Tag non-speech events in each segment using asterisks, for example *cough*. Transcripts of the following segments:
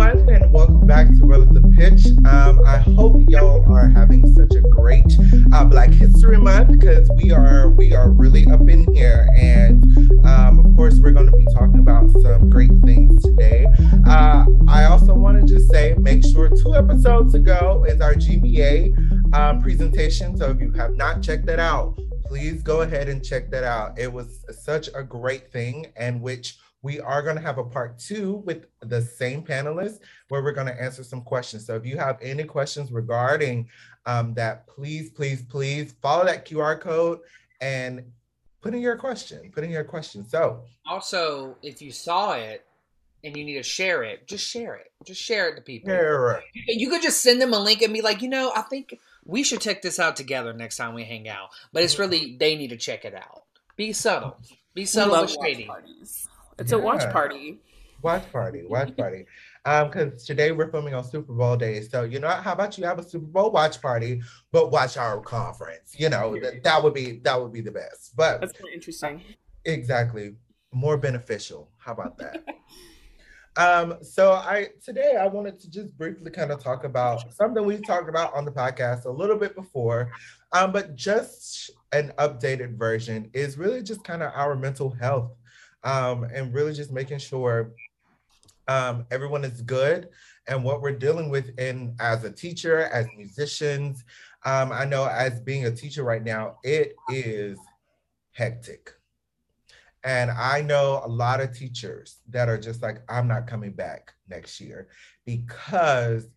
everyone, and welcome back to Relative Pitch. Um, I hope y'all are having such a great uh, Black History Month because we are we are really up in here, and um, of course we're going to be talking about some great things today. Uh, I also want to just say, make sure two episodes ago is our GBA uh, presentation. So if you have not checked that out, please go ahead and check that out. It was such a great thing, and which we are going to have a part two with the same panelists where we're going to answer some questions. So if you have any questions regarding um, that, please, please, please follow that QR code and put in your question. Put in your question. So also, if you saw it and you need to share it, just share it. Just share it to people. Share it. You could just send them a link and be like, you know, I think we should check this out together next time we hang out. But it's really they need to check it out. Be subtle. Be subtle but shady. Parties. It's yeah. a watch party. Watch party, watch *laughs* party. Um, because today we're filming on Super Bowl day. So you know, how about you have a Super Bowl watch party, but watch our conference? You know, that, that would be that would be the best. But that's more interesting. Exactly. More beneficial. How about that? *laughs* Um, so I today I wanted to just briefly kind of talk about something we talked about on the podcast a little bit before, um, but just an updated version is really just kind of our mental health um, and really just making sure um, everyone is good and what we're dealing with in as a teacher, as musicians. Um, I know as being a teacher right now, it is hectic. And I know a lot of teachers that are just like, I'm not coming back next year because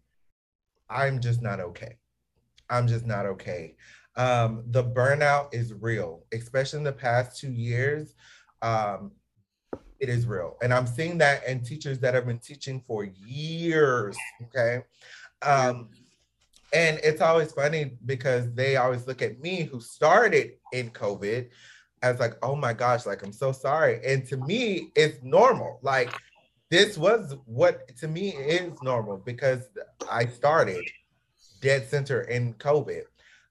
I'm just not okay. I'm just not okay. Um, the burnout is real, especially in the past two years. Um, it is real. And I'm seeing that in teachers that have been teaching for years. Okay. Um, and it's always funny because they always look at me who started in COVID as like, oh my gosh, like I'm so sorry. And to me, it's normal. Like this was what to me is normal because I started dead center in COVID.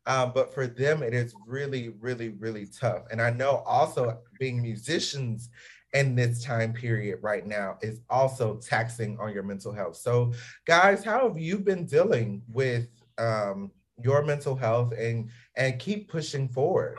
Um, but for them, it is really, really, really tough. And I know also being musicians in this time period right now is also taxing on your mental health. So, guys, how have you been dealing with um, your mental health and and keep pushing forward?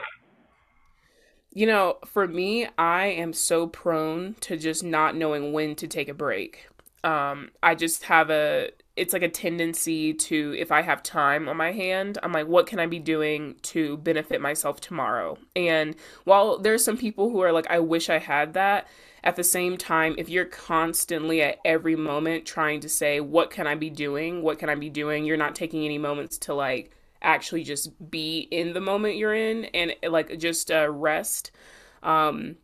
You know, for me, I am so prone to just not knowing when to take a break. Um, I just have a it's like a tendency to if I have time on my hand, I'm like, what can I be doing to benefit myself tomorrow? And while there's some people who are like, I wish I had that, at the same time, if you're constantly at every moment trying to say, what can I be doing? What can I be doing? You're not taking any moments to like actually just be in the moment you're in and like just uh, rest. Um,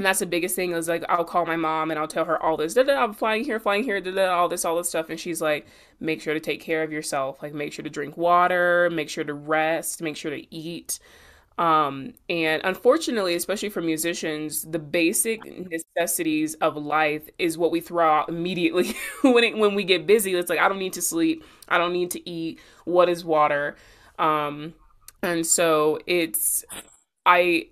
and that's the biggest thing is like I'll call my mom and I'll tell her all this. I'm flying here, flying here, all this, all this stuff, and she's like, make sure to take care of yourself. Like make sure to drink water, make sure to rest, make sure to eat. Um, and unfortunately, especially for musicians, the basic necessities of life is what we throw out immediately *laughs* when it, when we get busy. It's like I don't need to sleep, I don't need to eat. What is water? Um, and so it's I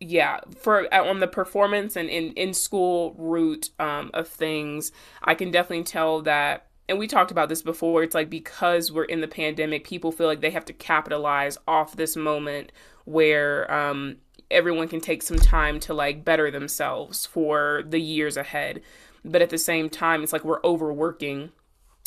yeah for uh, on the performance and in in school route um, of things i can definitely tell that and we talked about this before it's like because we're in the pandemic people feel like they have to capitalize off this moment where um, everyone can take some time to like better themselves for the years ahead. But at the same time it's like we're overworking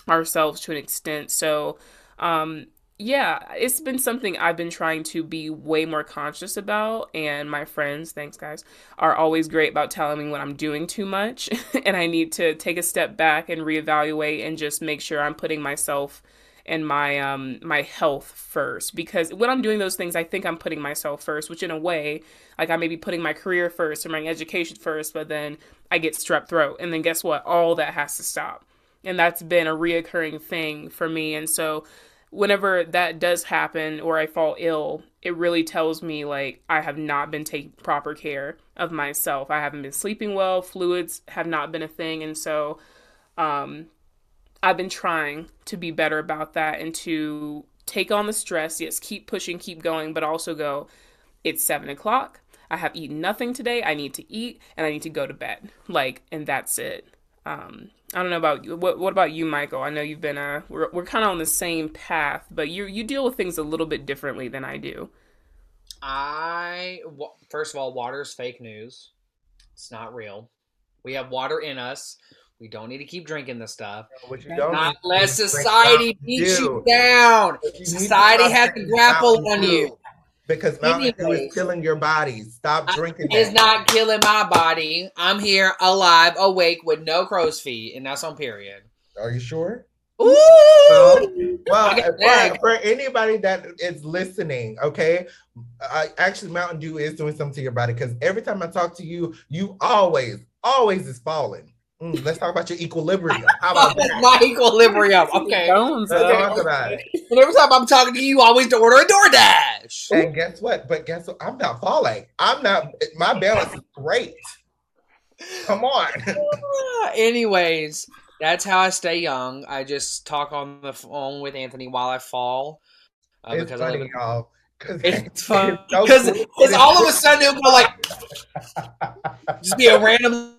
ourselves to an extent. So um, yeah, it's been something I've been trying to be way more conscious about. And my friends, thanks guys, are always great about telling me when I'm doing too much *laughs* and I need to take a step back and reevaluate and just make sure I'm putting myself and my um my health first because when I'm doing those things I think I'm putting myself first which in a way like I may be putting my career first or my education first but then I get strep throat and then guess what all that has to stop and that's been a reoccurring thing for me and so whenever that does happen or I fall ill, it really tells me like I have not been taking proper care of myself. I haven't been sleeping well, fluids have not been a thing, and so um, I've been trying to be better about that and to take on the stress. Yes, keep pushing, keep going, but also go. It's seven o'clock. I have eaten nothing today. I need to eat and I need to go to bed. Like, and that's it. Um, I don't know about you. What, what about you, Michael? I know you've been uh we're we're kind of on the same path, but you you deal with things a little bit differently than I do. I first of all, water is fake news. It's not real. We have water in us. We don't need to keep drinking this stuff. What you don't Not unless society beats you down. Society has to grapple on you. Because Mountain Dew is killing your body. Stop drinking. It's not killing my body. I'm here alive, awake, with no crow's feet, and that's on period. Are you sure? Ooh. Well, *laughs* well for, for, anybody that is listening, okay, I, actually Mountain Dew is doing something to your body because every time I talk to you, you always, always is falling. Mm, let's talk about your equilibrium. *laughs* How about that? My equilibrium. Okay. let's talk about it. And every time I'm talking to you, you always order a DoorDash. And guess what? But guess what? I'm not falling. I'm not. My balance is great. Come on. *laughs* Anyways, that's how I stay young. I just talk on the phone with Anthony while I fall. Uh, it's because funny, I y'all. Cause it's fun because so *laughs* it's all of a sudden it'll go like just be a random.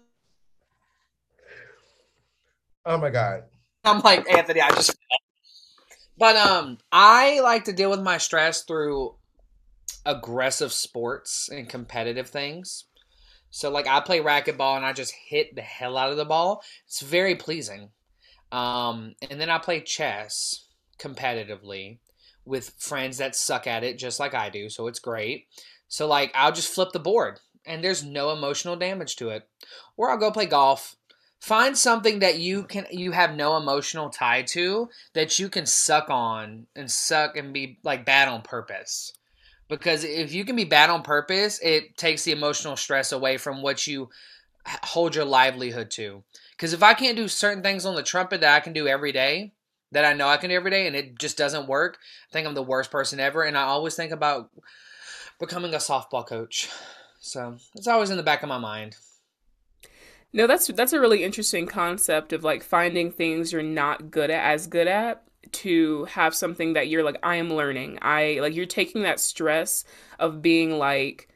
Oh my god! I'm like Anthony. I just. But um, I like to deal with my stress through aggressive sports and competitive things. So like I play racquetball and I just hit the hell out of the ball. It's very pleasing. Um, and then I play chess competitively with friends that suck at it just like I do, so it's great. So like I'll just flip the board and there's no emotional damage to it. Or I'll go play golf. Find something that you can you have no emotional tie to that you can suck on and suck and be like bad on purpose because if you can be bad on purpose, it takes the emotional stress away from what you hold your livelihood to. Because if I can't do certain things on the trumpet that I can do every day, that I know I can do every day, and it just doesn't work, I think I'm the worst person ever. And I always think about becoming a softball coach. So it's always in the back of my mind. No, that's that's a really interesting concept of like finding things you're not good at as good at to have something that you're like I am learning. I like you're taking that stress of being like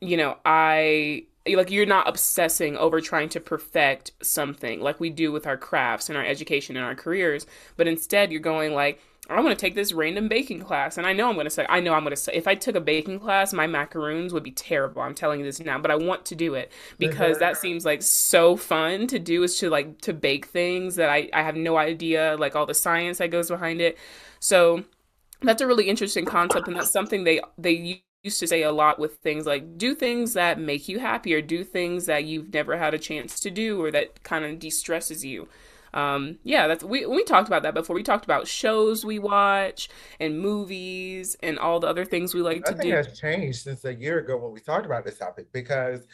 you know, I like you're not obsessing over trying to perfect something like we do with our crafts and our education and our careers, but instead you're going like I'm going to take this random baking class. And I know I'm going to say, I know I'm going to say, if I took a baking class, my macaroons would be terrible. I'm telling you this now, but I want to do it because that seems like so fun to do is to like, to bake things that I, I have no idea, like all the science that goes behind it. So that's a really interesting concept. And that's something they, they used to say a lot with things like do things that make you happier, do things that you've never had a chance to do or that kind of de-stresses you um, yeah, that's we we talked about that before. We talked about shows we watch and movies and all the other things we like Nothing to do. has changed since a year ago when we talked about this topic because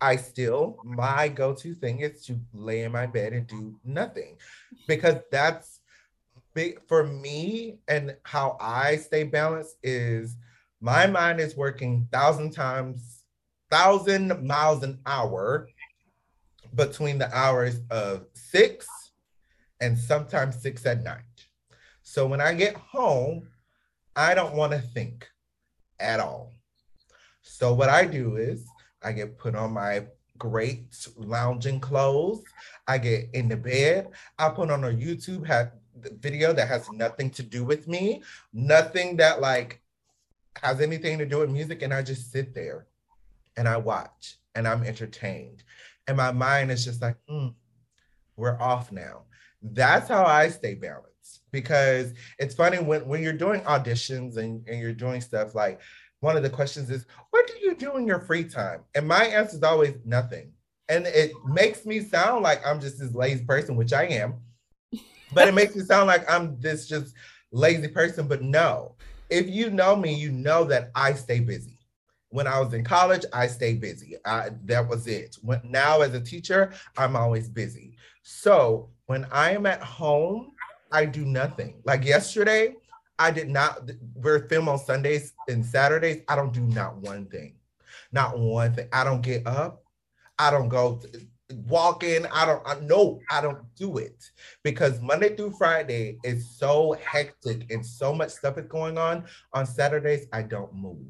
I still my go-to thing is to lay in my bed and do nothing because that's big for me and how I stay balanced is my mind is working thousand times thousand miles an hour between the hours of six and sometimes six at night. So when I get home, I don't want to think at all. So what I do is I get put on my great lounging clothes. I get in the bed. I put on a YouTube video that has nothing to do with me, nothing that like has anything to do with music, and I just sit there and I watch and I'm entertained. And my mind is just like, mm, we're off now. That's how I stay balanced because it's funny when, when you're doing auditions and, and you're doing stuff like one of the questions is, what do you do in your free time? And my answer is always nothing. And it makes me sound like I'm just this lazy person, which I am, but it makes me sound like I'm this just lazy person. But no, if you know me, you know that I stay busy. When I was in college, I stayed busy. I, that was it. When, now, as a teacher, I'm always busy. So when I am at home, I do nothing. Like yesterday, I did not, we're film on Sundays and Saturdays. I don't do not one thing. Not one thing. I don't get up. I don't go walk in. I don't, I, no, I don't do it because Monday through Friday is so hectic and so much stuff is going on. On Saturdays, I don't move.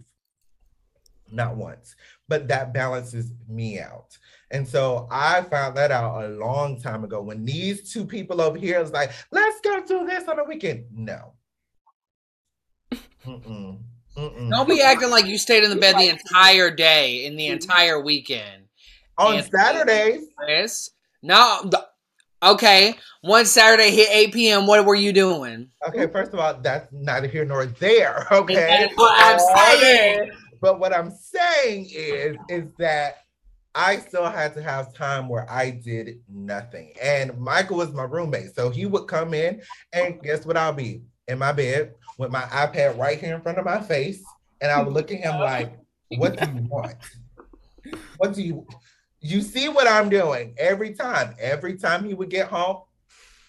Not once, but that balances me out. And so I found that out a long time ago when these two people over here was like, let's go do this on the weekend. No. *laughs* Mm-mm. Mm-mm. Don't be acting like you stayed in the bed the entire day in the mm-hmm. entire weekend. On and Saturdays. Chris, no. The, okay. One Saturday hit 8 p.m. What were you doing? Okay, first of all, that's neither here nor there. Okay. That's what I'm saying. But what I'm saying is, is that I still had to have time where I did nothing. And Michael was my roommate. So he would come in and guess what I'll be? In my bed with my iPad right here in front of my face. And I would look at him like, what do you want? What do you you see what I'm doing every time? Every time he would get home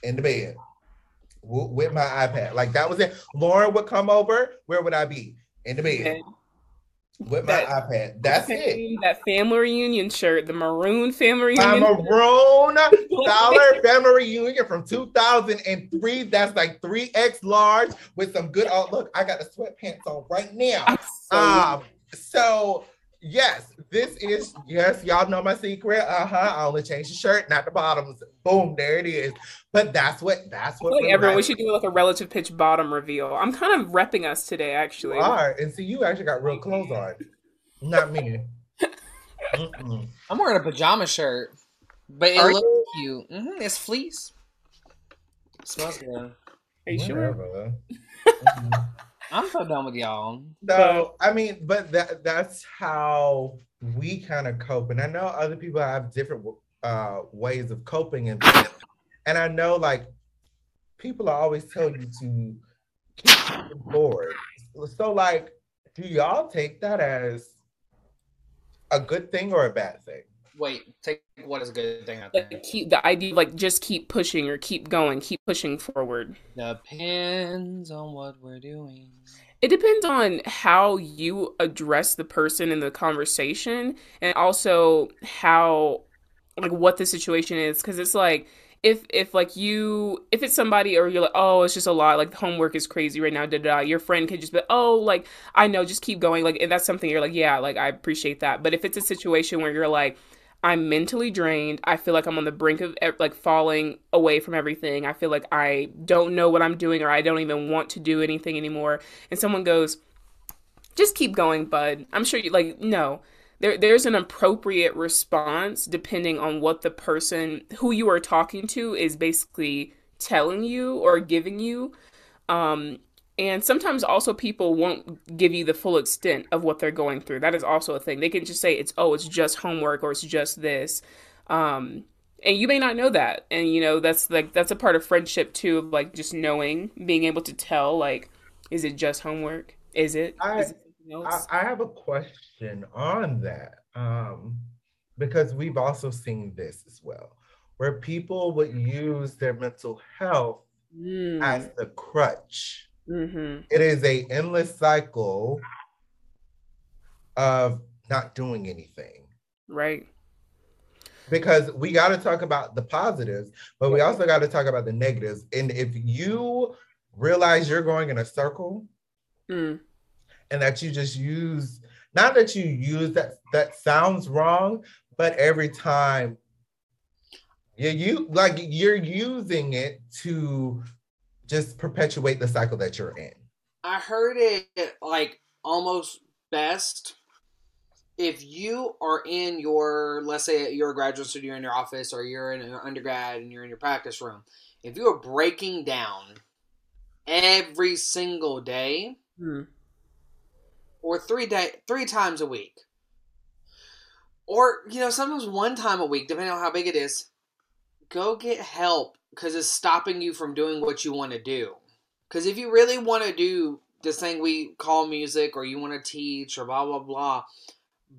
in the bed with my iPad. Like that was it. Lauren would come over. Where would I be? In the bed with my that, iPad. That's it. That family reunion shirt, the maroon family reunion. Maroon dollar *laughs* family reunion from 2003. That's like 3X large with some good. Oh, look, I got the sweatpants on right now. So, um, so yes, this is yes, y'all know my secret. Uh-huh. I only change the shirt, not the bottoms. Boom, there it is. But that's what that's what like everyone we should do like a relative pitch bottom reveal. I'm kind of repping us today, actually. You are, and see you actually got real clothes on. Not me. *laughs* I'm wearing a pajama shirt. But it are looks you? cute. Mm-hmm, it's fleece. It smells good. Are you Whatever. sure? *laughs* I'm so done with y'all. So I mean, but that that's how we kind of cope. And I know other people have different uh, ways of coping and and I know like people are always tell you to keep bored. So like, do y'all take that as a good thing or a bad thing? Wait, take what is a good thing? Like keep the idea, like just keep pushing or keep going, keep pushing forward. Depends on what we're doing. It depends on how you address the person in the conversation, and also how, like, what the situation is. Because it's like if if like you if it's somebody or you're like oh it's just a lot like homework is crazy right now da, da, da, your friend could just be oh like i know just keep going like and that's something you're like yeah like i appreciate that but if it's a situation where you're like i'm mentally drained. I feel like i'm on the brink of like falling away from everything. I feel like i don't know what i'm doing or i don't even want to do anything anymore. And someone goes just keep going bud. I'm sure you like no. There there's an appropriate response depending on what the person who you are talking to is basically telling you or giving you. Um and sometimes also people won't give you the full extent of what they're going through. That is also a thing. They can just say it's oh it's just homework or it's just this. Um and you may not know that. And you know that's like that's a part of friendship too of like just knowing being able to tell like is it just homework? Is it, I, is it I, I have a question on that um, because we've also seen this as well, where people would use their mental health mm. as the crutch. Mm-hmm. It is a endless cycle of not doing anything. Right. Because we got to talk about the positives, but we also got to talk about the negatives. And if you realize you're going in a circle, mm and that you just use not that you use that that sounds wrong but every time you you like you're using it to just perpetuate the cycle that you're in. I heard it like almost best if you are in your let's say you're a graduate student you're in your office or you're in an undergrad and you're in your practice room. If you are breaking down every single day hmm. or three day three times a week or you know sometimes one time a week depending on how big it is go get help because it's stopping you from doing what you want to do. Because if you really want to do this thing we call music or you want to teach or blah blah blah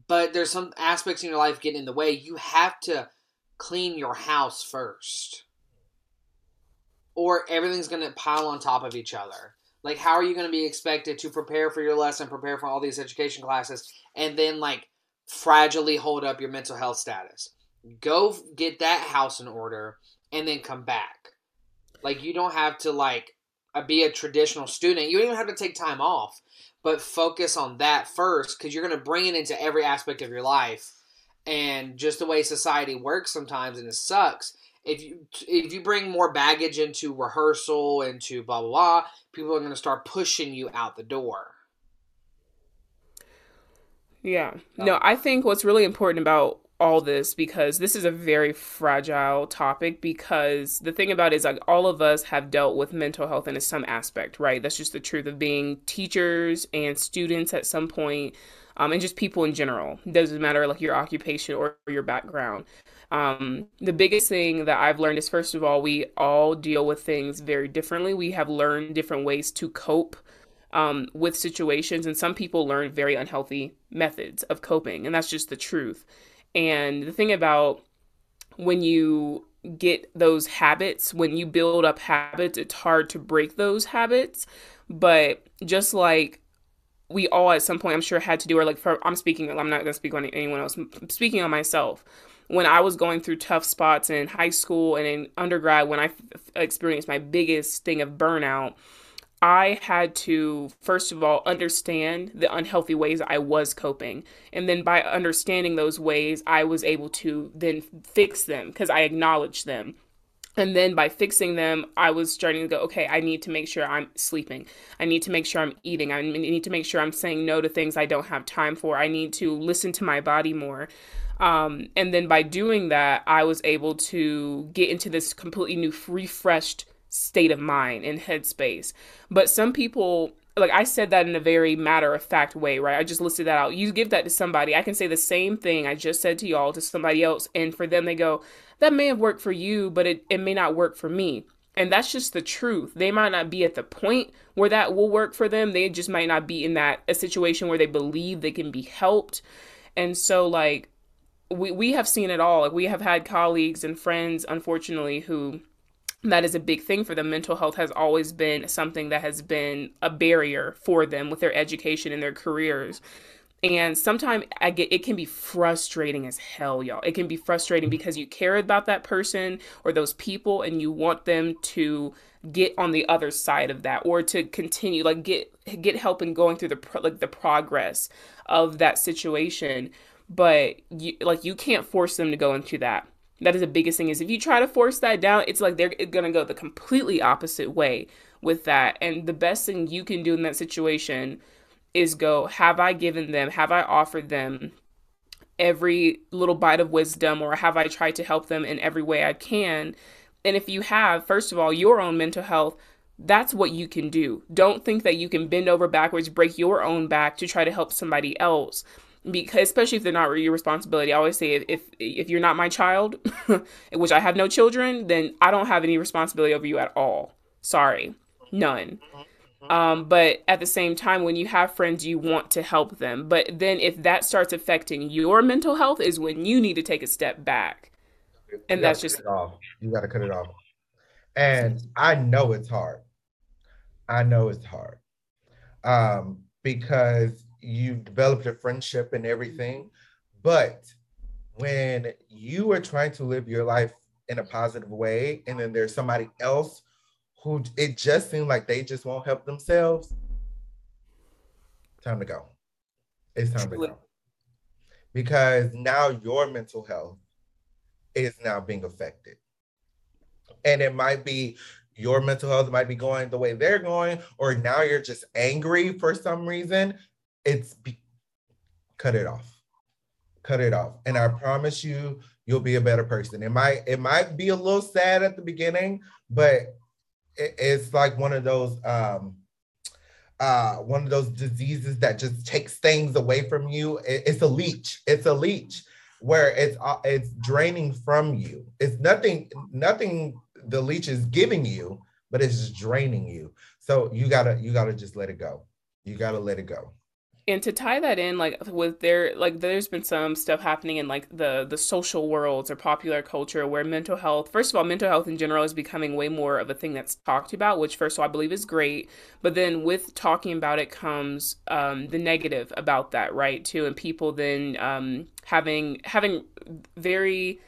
but there's some aspects in your life getting in the way you have to clean your house first. Or everything's going to pile on top of each other. Like, how are you going to be expected to prepare for your lesson, prepare for all these education classes, and then like fragilely hold up your mental health status? Go get that house in order and then come back. Like, you don't have to like uh, be a traditional student. You don't even have to take time off. but focus on that first because you're going to bring it into every aspect of your life. And just the way society works sometimes, and it sucks. If you if you bring more baggage into rehearsal, into blah blah blah, people are going to start pushing you out the door. Yeah. No, I think what's really important about all this because this is a very fragile topic because the thing about it is like all of us have dealt with mental health in some aspect right? That's just the truth of being teachers and students at some point um, and just people in general. It doesn't matter like your occupation or your background. Um, the biggest thing that i've learned is first of all we all deal with things very differently. We have learned different ways to cope um, with situations and some people learn very unhealthy methods of coping and that's just the truth and the thing about when you get those habits, when you build up habits, it's hard to break those habits. But just like we all at some point, I'm sure, had to do, or like for, I'm speaking, I'm not to speak on anyone else, I'm speaking on myself. When I was going through tough spots in high school and in undergrad, when I f- experienced my biggest thing of burnout, I had to, first of all, understand the unhealthy ways I was coping. And then by understanding those ways, I was able to then fix them because I acknowledged them. And then by fixing them, I was starting to go, okay, I need to make sure I'm sleeping. I need to make sure I'm eating. I need to make sure I'm saying no to things I don't have time for. I need to listen to my body more. Um, and then by doing that, I was able to get into this completely new, refreshed state of mind and headspace. But some people like I said that in a very matter of fact way, right? I just listed that out. You give that to somebody, I can say the same thing I just said to y'all to somebody else, and for them they go, that may have worked for you, but it, it may not work for me. And that's just the truth. They might not be at the point where that will work for them. They just might not be in that a situation where they believe they can be helped. And so like we we have seen it all. Like we have had colleagues and friends unfortunately who that is a big thing for them. Mental health has always been something that has been a barrier for them with their education and their careers. And sometimes I get it can be frustrating as hell, y'all. It can be frustrating because you care about that person or those people and you want them to get on the other side of that or to continue like get get help in going through the like the progress of that situation but you like you can't force them to go into that that is the biggest thing is if you try to force that down it's like they're going to go the completely opposite way with that. And the best thing you can do in that situation is go have i given them have i offered them every little bite of wisdom or have i tried to help them in every way i can? And if you have first of all your own mental health that's what you can do. Don't think that you can bend over backwards break your own back to try to help somebody else because especially if they're not your responsibility. I always say if if, if you're not my child, *laughs* which I have no children, then I don't have any responsibility over you at all. Sorry, none. Um, but at the same time, when you have friends, you want to help them. But then if that starts affecting your mental health, is when you need to take a step back. And that's just you got to cut it off. And I know it's hard. I know it's hard um, because you've developed a friendship and everything. But when you are trying to live your life in a positive way, and then there's somebody else who it just seems like they just won't help themselves, time to go. It's time to go. Because now your mental health is now being affected. And it might be your mental health might be going the way they're going, or now you're just angry for some reason it's be, cut it off. Cut it off. And i promise you you'll be a better person. It might it might be a little sad at the beginning but it, it's like one of those um uh one of those diseases that just takes things away from you. It, it's a leech. It's a leech where it's uh, it's draining from you. It's nothing nothing the leech is giving you but it's just draining you. So you gotta you gotta just let it go. You gotta let it go and to tie that in like with there like there's been some stuff happening in like the the social worlds or popular culture where mental health first of all mental health in general is becoming way more of a thing that's talked about which first of all i believe is great but then with talking about it comes um, the negative about that right too and people then um, having having very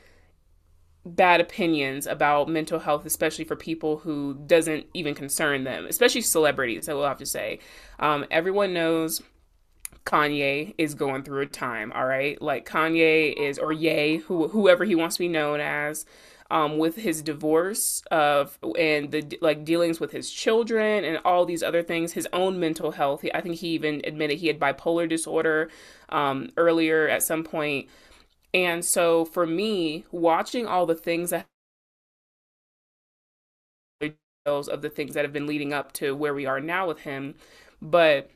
bad opinions about mental health, especially for people who doesn't even concern them, especially celebrities. I will have to say, um, everyone knows Kanye is going through a time. All right, like Kanye is or Ye, who whoever he wants to be known as. Um, with his divorce of and the like dealings with his children and all these other things, his own mental health. I think he even admitted he had bipolar disorder um, earlier at some point. And so for me, watching all the things that of the things that have been leading up to where we are now with him, but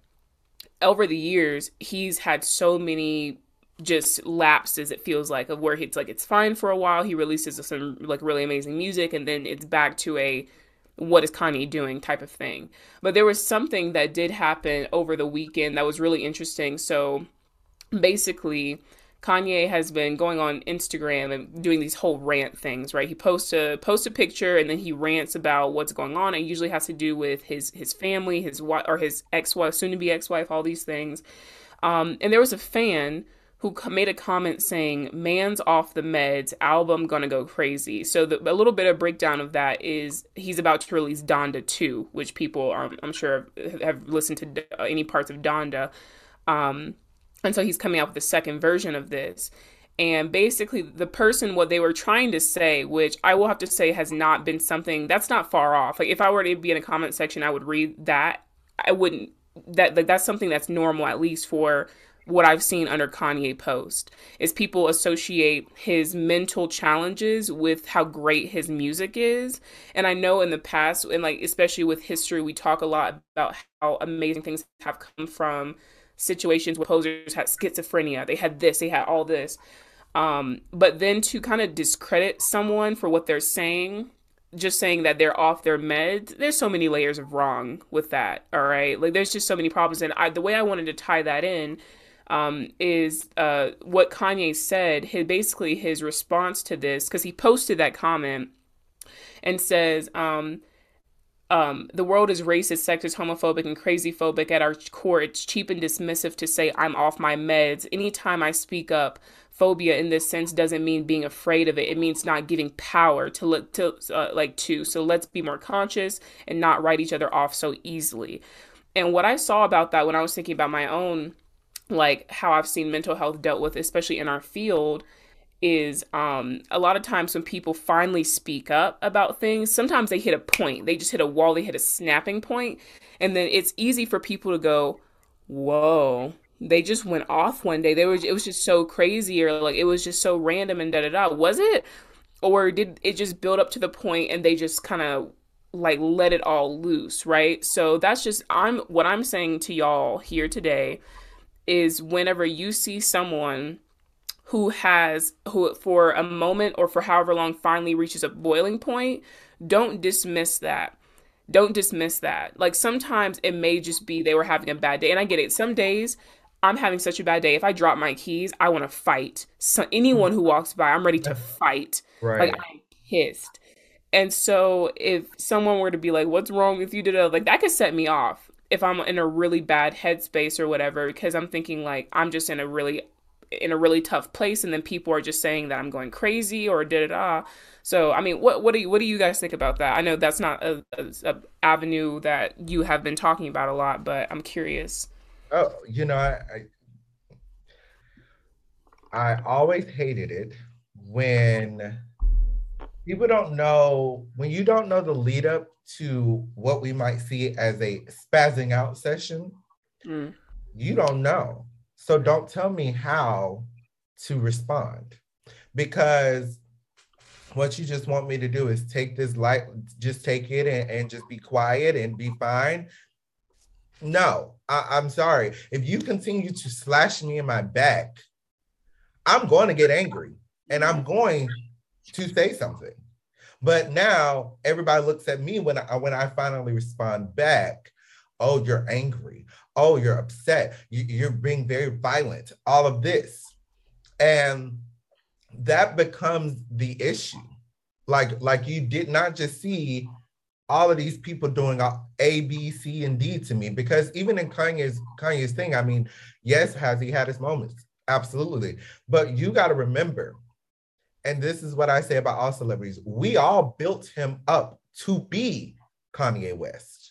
over the years, he's had so many just lapses it feels like of where it's like it's fine for a while he releases some like really amazing music and then it's back to a what is Kanye doing type of thing. But there was something that did happen over the weekend that was really interesting. So basically, Kanye has been going on Instagram and doing these whole rant things, right? He posts a posts a picture and then he rants about what's going on. It usually has to do with his his family, his wife or his ex wife, soon to be ex wife, all these things. Um, and there was a fan who made a comment saying, "Man's off the meds, album gonna go crazy." So the, a little bit of breakdown of that is he's about to release Donda 2, which people I'm sure have listened to any parts of Donda. Um, and so he's coming out with a second version of this. And basically, the person, what they were trying to say, which I will have to say has not been something that's not far off. Like, if I were to be in a comment section, I would read that. I wouldn't, that, like, that's something that's normal, at least for what I've seen under Kanye post is people associate his mental challenges with how great his music is. And I know in the past, and like especially with history, we talk a lot about how amazing things have come from situations where posers had schizophrenia, they had this, they had all this. Um, but then to kind of discredit someone for what they're saying, just saying that they're off their meds, there's so many layers of wrong with that. All right. Like there's just so many problems. And I, the way I wanted to tie that in um, is uh, what Kanye said, his, basically his response to this, because he posted that comment and says, um, um, the world is racist, sexist, homophobic, and crazy phobic at our core. It's cheap and dismissive to say I'm off my meds. Anytime I speak up, phobia in this sense doesn't mean being afraid of it. It means not giving power to look to uh, like to. So let's be more conscious and not write each other off so easily. And what I saw about that when I was thinking about my own, like how I've seen mental health dealt with, especially in our field, is um a lot of times when people finally speak up about things sometimes they hit a point. They just hit a wall they hit a snapping point and then it's easy for people to go whoa. They just went off one day. They were it was just so crazy or like it was just so random and da da da was it? Or did it just build up to the point and they just kind of like let it all loose right? So that's just i'm what i'm saying to y'all here today is whenever you see someone who has who for a moment or for however long finally reaches a boiling point don't dismiss that. Don't dismiss that. Like sometimes it may just be they were having a bad day and i get it. Some days i'm having such a bad day. If i drop my keys i want to fight. So anyone who walks by i'm ready to fight. Right. Like i'm pissed. And so if someone were to be like what's wrong with you? today like that could set me off. If i'm in a really bad headspace or whatever because i'm thinking like i'm just in a really in a really tough place and then people are just saying that I'm going crazy or da da da. So I mean, what what do you what do you guys think about that? I know that's not a, a, a avenue that you have been talking about a lot, but I'm curious. Oh, you know, I, I I always hated it when people don't know when you don't know the lead up to what we might see as a spazzing out session. Mm. You don't know so don't tell me how to respond because what you just want me to do is take this light, just take it and, and just be quiet and be fine. No, I, am sorry. If you continue to slash me in my back, I'm going to get angry and I'm going to say something. But now everybody looks at me when I when I finally respond back. Oh, you're angry oh, you're upset, you're being very violent, all of this. And that becomes the issue. Like, like you did not just see all of these people doing A, B, C, and D to me. Because even in Kanye's Kanye's thing, I mean, yes, has he had his moments? Absolutely. But you got to remember, and this is what I say about all celebrities, we all built him up to be Kanye West.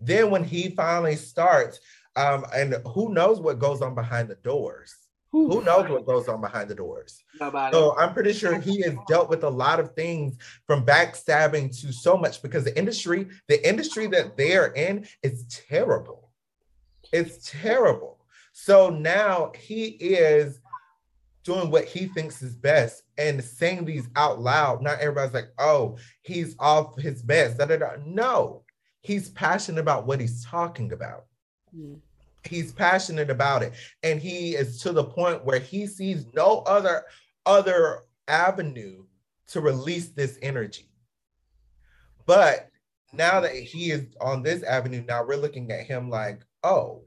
Then when he finally starts, um, and who knows what goes on behind the doors? Who knows what goes on behind the doors? Nobody. So I'm pretty sure he has dealt with a lot of things from backstabbing to so much because the industry, the industry that they're in is terrible. It's terrible. So now he is doing what he thinks is best and saying these out loud. Not everybody's like, oh, he's off his best. Da, da, da. No, he's passionate about what he's talking about. Mm. He's passionate about it. And he is to the point where he sees no other other avenue to release this energy. But now that he is on this avenue, now we're looking at him like, oh,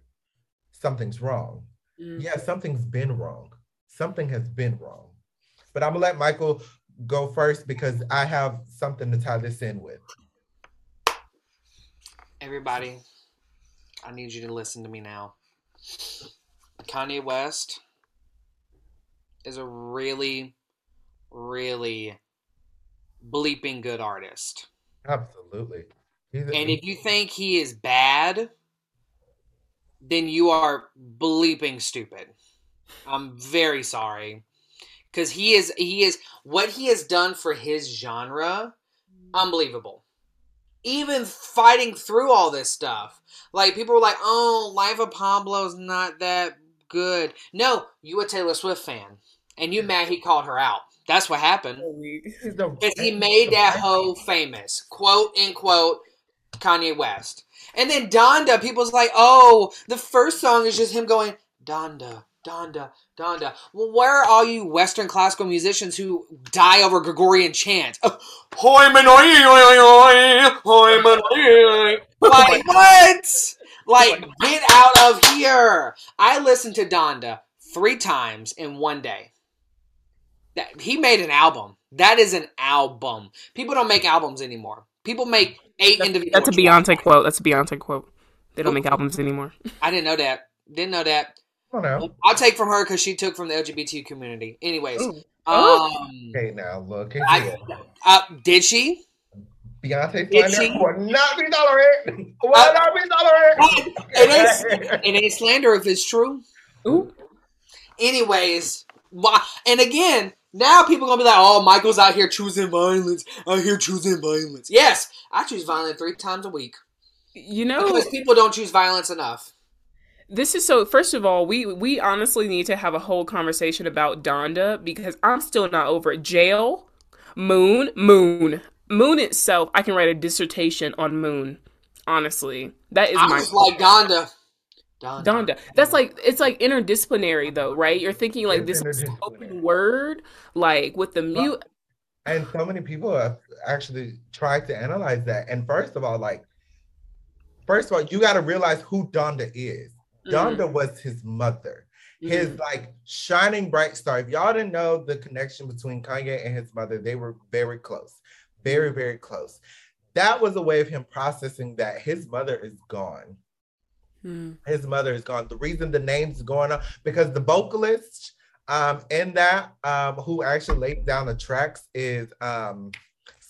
something's wrong. Mm. Yeah, something's been wrong. Something has been wrong. But I'm gonna let Michael go first because I have something to tie this in with. Everybody, I need you to listen to me now. Kanye West is a really, really bleeping good artist. Absolutely. And if you think he is bad, then you are bleeping stupid. I'm very sorry. Cause he is he is what he has done for his genre, unbelievable. Even fighting through all this stuff. Like people were like, oh, Life of Pablo's not that good. No, you a Taylor Swift fan. And you mad he called her out. That's what happened. *laughs* Because he made that hoe famous. Quote unquote Kanye West. And then Donda, people's like, oh, the first song is just him going, Donda, Donda, Donda. Well, where are all you Western classical musicians who die over Gregorian chant? *laughs* Oh. *laughs* Like, *laughs* what? Like, get out of here. I listened to Donda three times in one day. That he made an album. That is an album. People don't make albums anymore. People make eight individual. That's a. Beyonce quote. That's a Beyonce quote. They don't make albums anymore. I didn't know that. Didn't know that. Come on. I'll take from her because she took from the LGBT community. Anyways, Ooh. um, Okay, now look. I- here. uh, did she? Beyonce Did slander she- will not be tolerated. Will not be tolerated. It is. It ain't slander if it's true. Ooh. Anyways, why? And again, now people gonna be like, "Oh, Michael's out here choosing violence. Out here choosing violence." Yes, I choose violence three times a week You know, because people don't choose violence enough. This is so. First of all, we we honestly need to have a whole conversation about Donda because I'm still not over it. Jail, Moon, Moon, Moon itself. I can write a dissertation on Moon. Honestly, that is I my was like Donda. Donda. Donda. That's like it's like interdisciplinary though, right? You're thinking like It's this is interdisciplinary. spoken word, like with the mute. And so many people have actually tried to analyze that. And first of all, like, first of all, you got to realize who Donda is. Mm. Donda was his mother, his Mm. like shining bright star. If y'all didn't know the connection between Kanye and his mother, they were very close, very, very close. That was a way of him processing that his mother is gone. Mm. his mother is gone. The reason the name's going on because the vocalist um in that um who actually laid down the tracks is um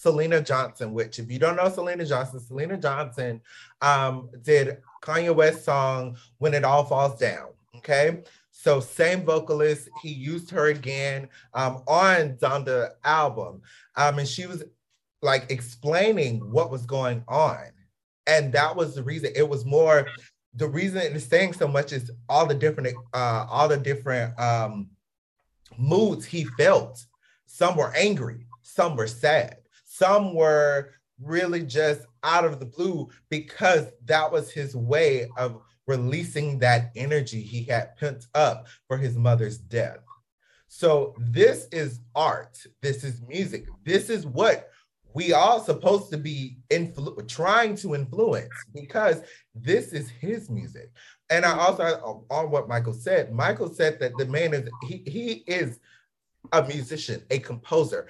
Syleena Johnson, which if you don't know Syleena Johnson, Syleena Johnson um did Kanye West song When It All Falls Down. Okay. So same vocalist, he used her again um on Donda album. Um and she was like explaining what was going on. And that was the reason it was more the reason it's saying so much is all the different uh all the different um moods he felt some were angry some were sad some were really just out of the blue because that was his way of releasing that energy he had pent up for his mother's death so this is art this is music this is what we all supposed to be influ- trying to influence because this is his music. And I also on what Michael said, Michael said that the man is he he is a musician, a composer.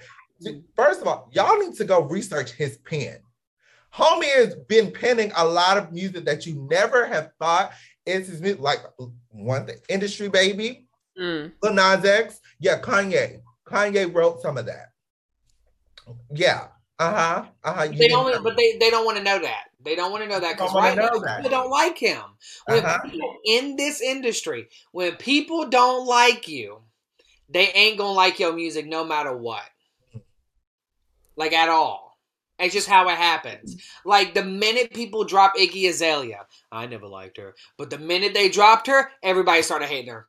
First of all, y'all need to go research his pen. Homie has been penning a lot of music that you never have thought is his music, like one thing, industry baby, Mm. Lil Nas X, yeah, Kanye. Kanye wrote some of that. Yeah. Uh-huh. Uh-huh. They don't but they, they don't want to know that. They don't want to know that because right now that. people don't like him. When uh-huh. people in this industry, when people don't like you, they ain't gonna like your music no matter what. Like at all. It's just how it happens. Like the minute people drop Iggy Azalea, I never liked her. But the minute they dropped her, everybody started hating her.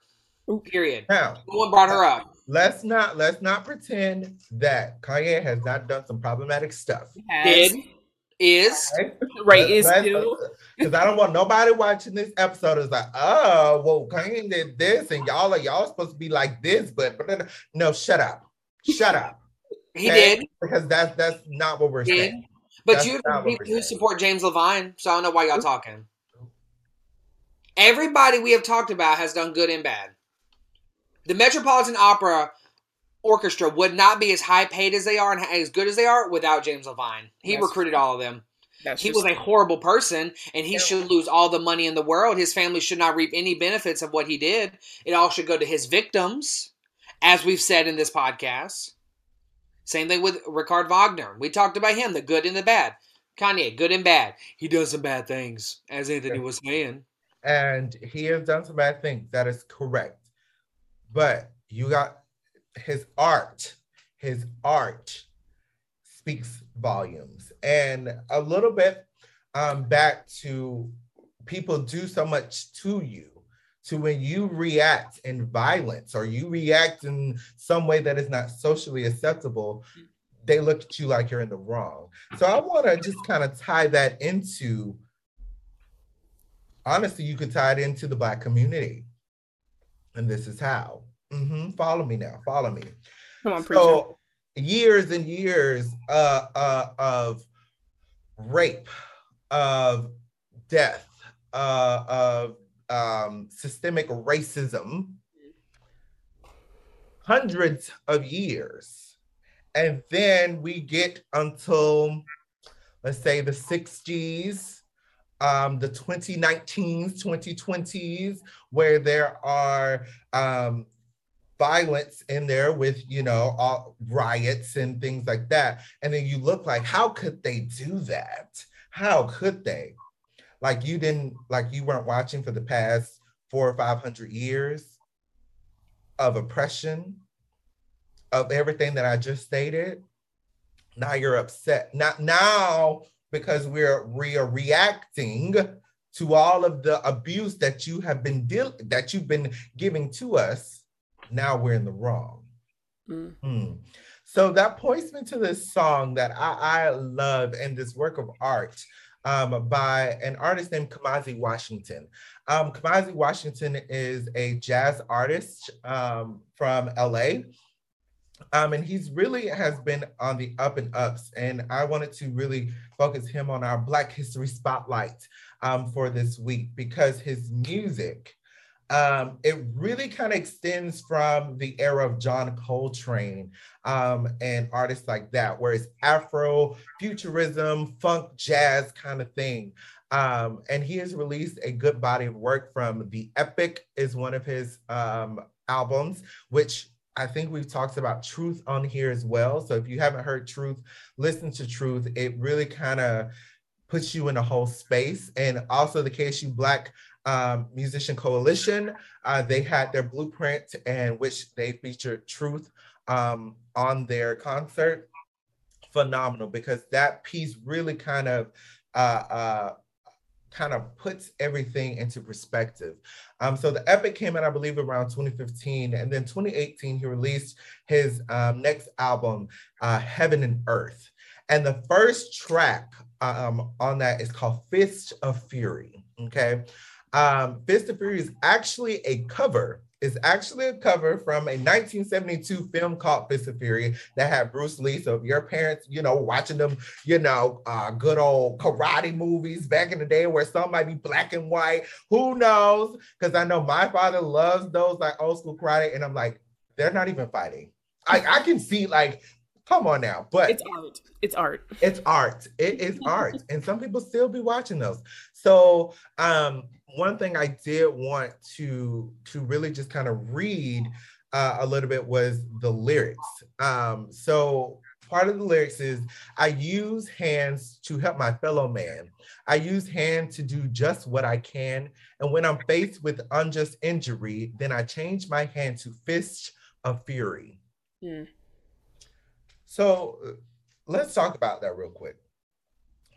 Period. Now, no one brought her up. Let's not let's not pretend that Kanye has not done some problematic stuff. Did is right is because *laughs* I don't want nobody watching this episode is like, oh, well, Kanye did this, and y'all are y'all supposed to be like this, but, but no, shut up, shut up. He okay? did because that's that's not what we're he saying. Did. But that's you people who support James Levine, so I don't know why y'all talking. Everybody we have talked about has done good and bad. The Metropolitan Opera Orchestra would not be as high paid as they are and as good as they are without James Levine. He That's recruited true. all of them. That's he was a horrible person and he yeah. should lose all the money in the world. His family should not reap any benefits of what he did. It all should go to his victims, as we've said in this podcast. Same thing with Richard Wagner. We talked about him, the good and the bad. Kanye, good and bad. He does some bad things, as Anthony was saying. And he has done some bad things. That is correct. But you got his art, his art speaks volumes. And a little bit um, back to people do so much to you to when you react in violence or you react in some way that is not socially acceptable, they look at you like you're in the wrong. So I want to just kind of tie that into honestly, you could tie it into the Black community. And this is how. Mm-hmm. Follow me now. Follow me. Come on, so years and years uh, uh, of rape, of death, uh, of um, systemic racism, hundreds of years. And then we get until, let's say, the 60s, um, the 2019s, 2020s, where there are um, violence in there with you know all riots and things like that. And then you look like how could they do that? How could they like you didn't like you weren't watching for the past four or five hundred years of oppression of everything that i just stated now you're upset not now because we're we are reacting to all of the abuse that you have been deal that you've been giving to us now we're in the wrong. Mm. Mm. So that points me to this song that I, I love and this work of art um, by an artist named Kamasi Washington. Um, Kamasi Washington is a jazz artist um, from LA. Um, and he's really has been on the up and ups. And I wanted to really focus him on our Black History Spotlight um, for this week because his music um, it really kind of extends from the era of John Coltrane um, and artists like that, where it's Afro, futurism, funk, jazz kind of thing. Um, and he has released a good body of work from The Epic is one of his um, albums, which I think we've talked about Truth on here as well. So if you haven't heard Truth, listen to Truth. It really kind of puts you in a whole space. And also the KSU Black um, Musician Coalition. Uh, they had their blueprint and which they featured Truth um, on their concert. Phenomenal because that piece really kind of uh, uh, kind of puts everything into perspective. Um, so the epic came out, I believe, around 2015, and then 2018 he released his um, next album, uh, Heaven and Earth. And the first track um, on that is called Fist of Fury. Okay. Um, Fist of Fury is actually a cover. It's actually a cover from a 1972 film called Fist of Fury that had Bruce Lee. So if your parents, you know, watching them, you know, uh, good old karate movies back in the day where some might be black and white, who knows? Because I know my father loves those like old school karate, and I'm like, they're not even fighting. I, I can see like Come on now, but it's art. It's art. It's art. It is *laughs* art, and some people still be watching those. So, um, one thing I did want to to really just kind of read uh, a little bit was the lyrics. Um, so part of the lyrics is I use hands to help my fellow man. I use hands to do just what I can. And when I'm faced with unjust injury, then I change my hand to fist of fury. Mm. So uh, let's talk about that real quick.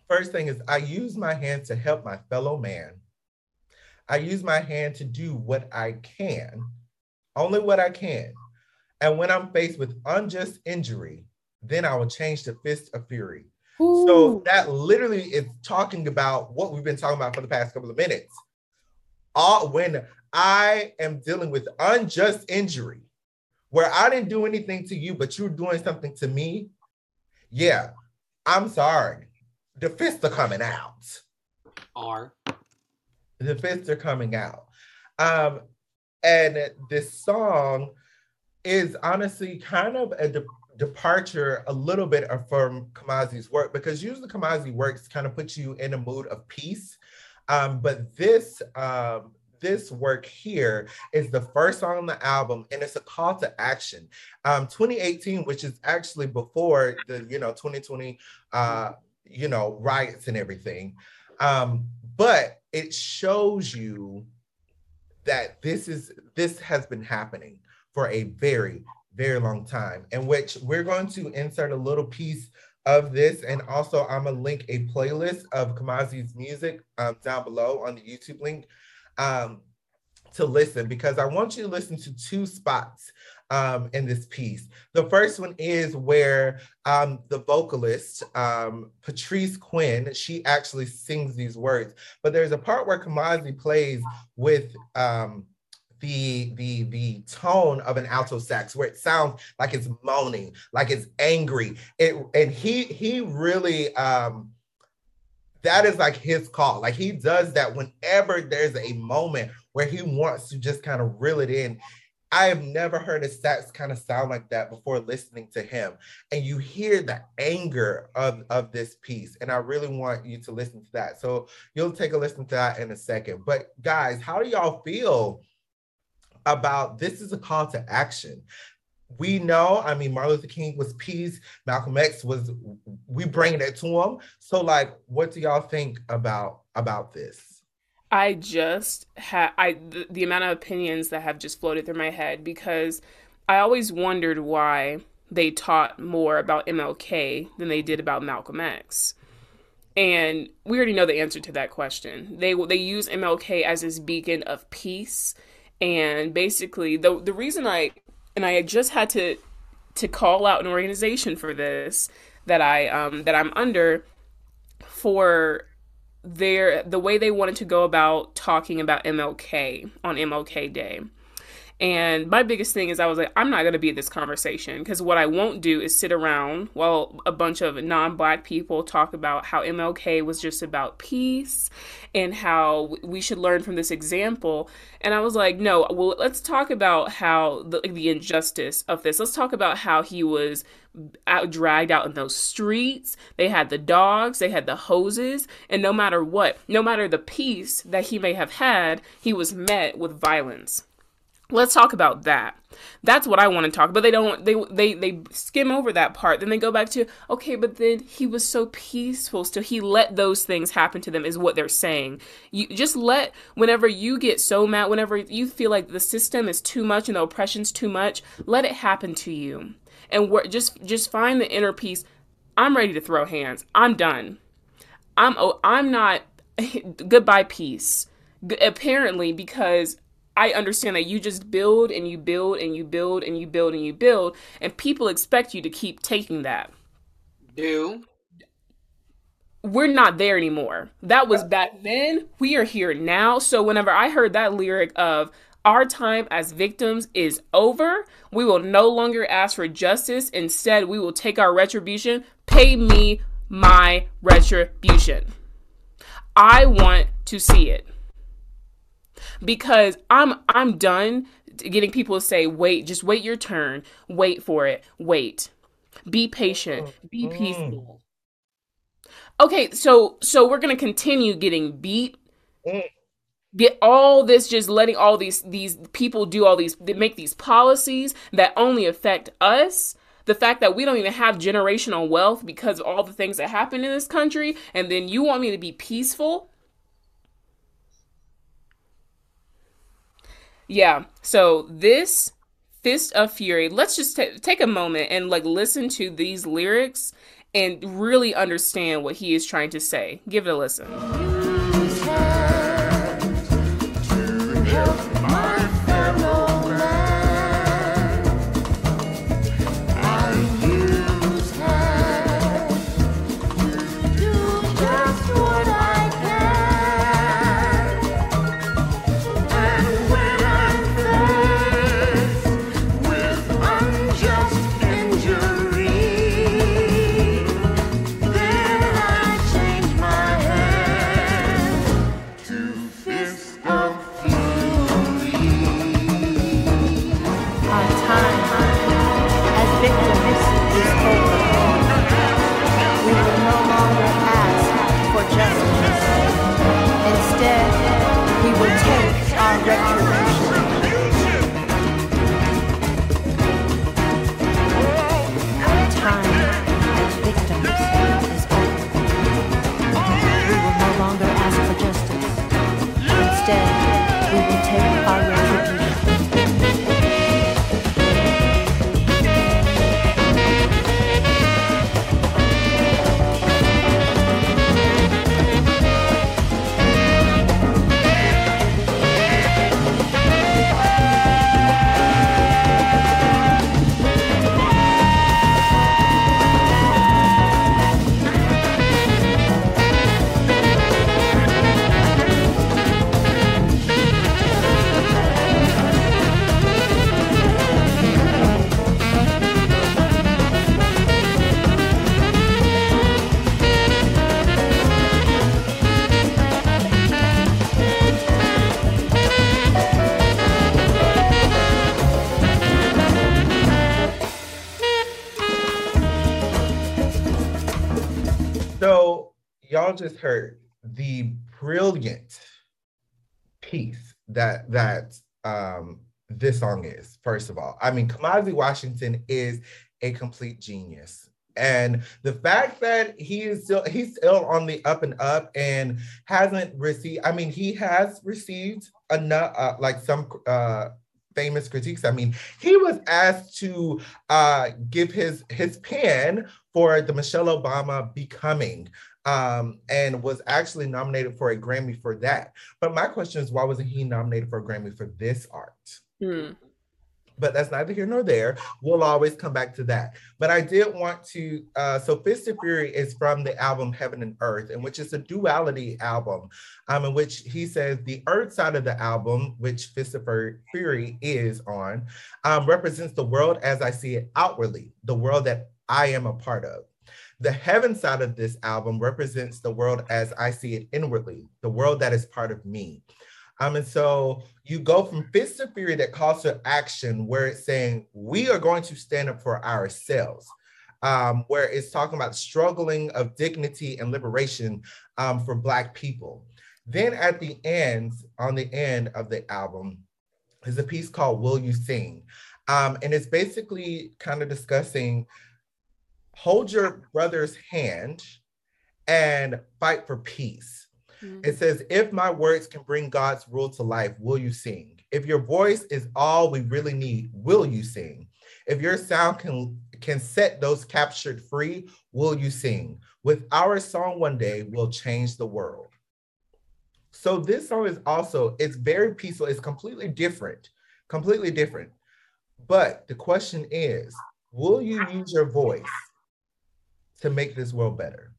First thing is, I use my hand to help my fellow man. I use my hand to do what I can, only what I can. And when I'm faced with unjust injury, then I will change to fist of fury. Ooh. So that literally is talking about what we've been talking about for the past couple of minutes. All when I am dealing with unjust injury, where I didn't do anything to you, but you're doing something to me, yeah, I'm sorry. The fists are coming out. Are the fists are coming out. Um, and this song is honestly kind of a de- departure a little bit from Kamasi's work because usually Kamasi works kind of puts you in a mood of peace. Um, but this um, this work here is the first song on the album and it's a call to action um 2018 which is actually before the you know 2020 uh you know riots and everything um but it shows you that this is this has been happening for a very very long time in which we're going to insert a little piece of this. And also i'm gonna link a playlist of kamasi's music um, down below on the youtube link um, to listen because I want you to listen to two spots um, in this piece. The first one is where um, the vocalist, um, Patrice Quinn, she actually sings these words. But there's a part where Kamasi plays with um, the the the tone of an alto sax where it sounds like it's moaning, like it's angry. It and he he really um that is like his call. Like he does that whenever there's a moment where he wants to just kind of reel it in. I have never heard a sax kind of sound like that before listening to him. And you hear the anger of, of this piece. And I really want you to listen to that. So you'll take a listen to that in a second. But guys, how do y'all feel about this is a call to action? we know, I mean, Martin Luther King was peace, Malcolm X was we bringing it to him. So like what do y'all think about about this? I just had I the, the amount of opinions that have just floated through my head because I always wondered why they taught more about MLK than they did about Malcolm X. And we already know the answer to that question. They they use MLK as this beacon of peace and basically the the reason I and I just had to to call out an organization for this that I um that I'm under for their the way they wanted to go about talking about MLK on MLK Day. And my biggest thing is I was like, I'm not going to be at this conversation because what I won't do is sit around while a bunch of non black people talk about how MLK was just about peace and how we should learn from this example. And I was like, no, well, let's talk about how the, the injustice of this. Let's talk about how he was out dragged out in those streets. They had the dogs, they had the hoses, and no matter what, no matter the peace that he may have had, he was met with violence. Let's talk about that. That's what I want to talk. About. But they don't. They they they skim over that part. Then they go back to okay, but then he was so peaceful. So he let those things happen to them. Is what they're saying. You just let whenever you get so mad, whenever you feel like the system is too much and the oppression's too much, let it happen to you. And just just find the inner peace. I'm ready to throw hands. I'm done. I'm oh I'm not. *laughs* goodbye peace. Apparently because I understand that you just build and you build and you build and you build and you build, and people expect you to keep taking that. Do we're not there anymore. That was uh, back then. We are here now. So whenever I heard that lyric of our time as victims is over, we will no longer ask for justice. Instead, we will take our retribution. Pay me my retribution. I want to see it because I'm I'm done getting people to say wait, just wait your turn, wait for it, wait. Be patient, be mm. peaceful. Okay, so so we're going to continue getting beat. Mm. get all this just letting all these these people do all these they make these policies that only affect us the fact that we don't even have generational wealth because of all the things that happen in this country and then you want me to be peaceful yeah so this fist of fury let's just t- take a moment and like listen to these lyrics and really understand what he is trying to say. Give it a listen just heard the brilliant piece that that um, this song is. First of all, I mean, Kamasi Washington is a complete genius. And the fact that he is still he's still on the up and up and hasn't received, I mean, he has received enough uh, like some uh famous critiques. I mean, he was asked to uh, give his his pen for the Michelle Obama Becoming um, and was actually nominated for a Grammy for that. But my question is, why wasn't he nominated for a Grammy for this art? Hmm. But that's neither here nor there. We'll always come back to that. But I did want to. Uh, so, Fist of Fury is from the album Heaven and Earth, and which is a duality album, um, in which he says the Earth side of the album, which Fist of Fury is on, um, represents the world as I see it outwardly, the world that I am a part of. The heaven side of this album represents the world as I see it inwardly, the world that is part of me. Um, and so you go from fist of fury that calls to action, where it's saying we are going to stand up for ourselves, um, where it's talking about struggling of dignity and liberation um, for Black people. Then at the end, on the end of the album, is a piece called Will You Sing? Um, and it's basically kind of discussing hold your brother's hand and fight for peace. Mm-hmm. It says, if my words can bring God's rule to life, will you sing? If your voice is all we really need, will you sing? If your sound can can set those captured free, will you sing? With our song one day, we'll change the world. So this song is also, it's very peaceful, it's completely different, completely different. But the question is, will you use your voice to make this world better.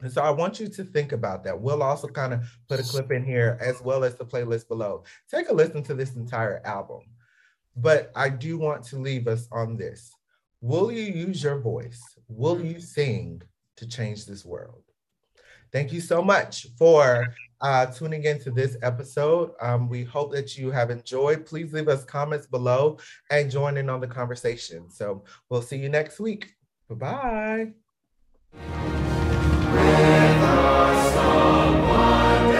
And so I want you to think about that. We'll also kind of put a clip in here as well as the playlist below. Take a listen to this entire album. But I do want to leave us on this. Will you use your voice? Will you sing to change this world? Thank you so much for uh, tuning into this episode. Um, we hope that you have enjoyed. Please leave us comments below and join in on the conversation. So we'll see you next week. Bye bye. With us, someone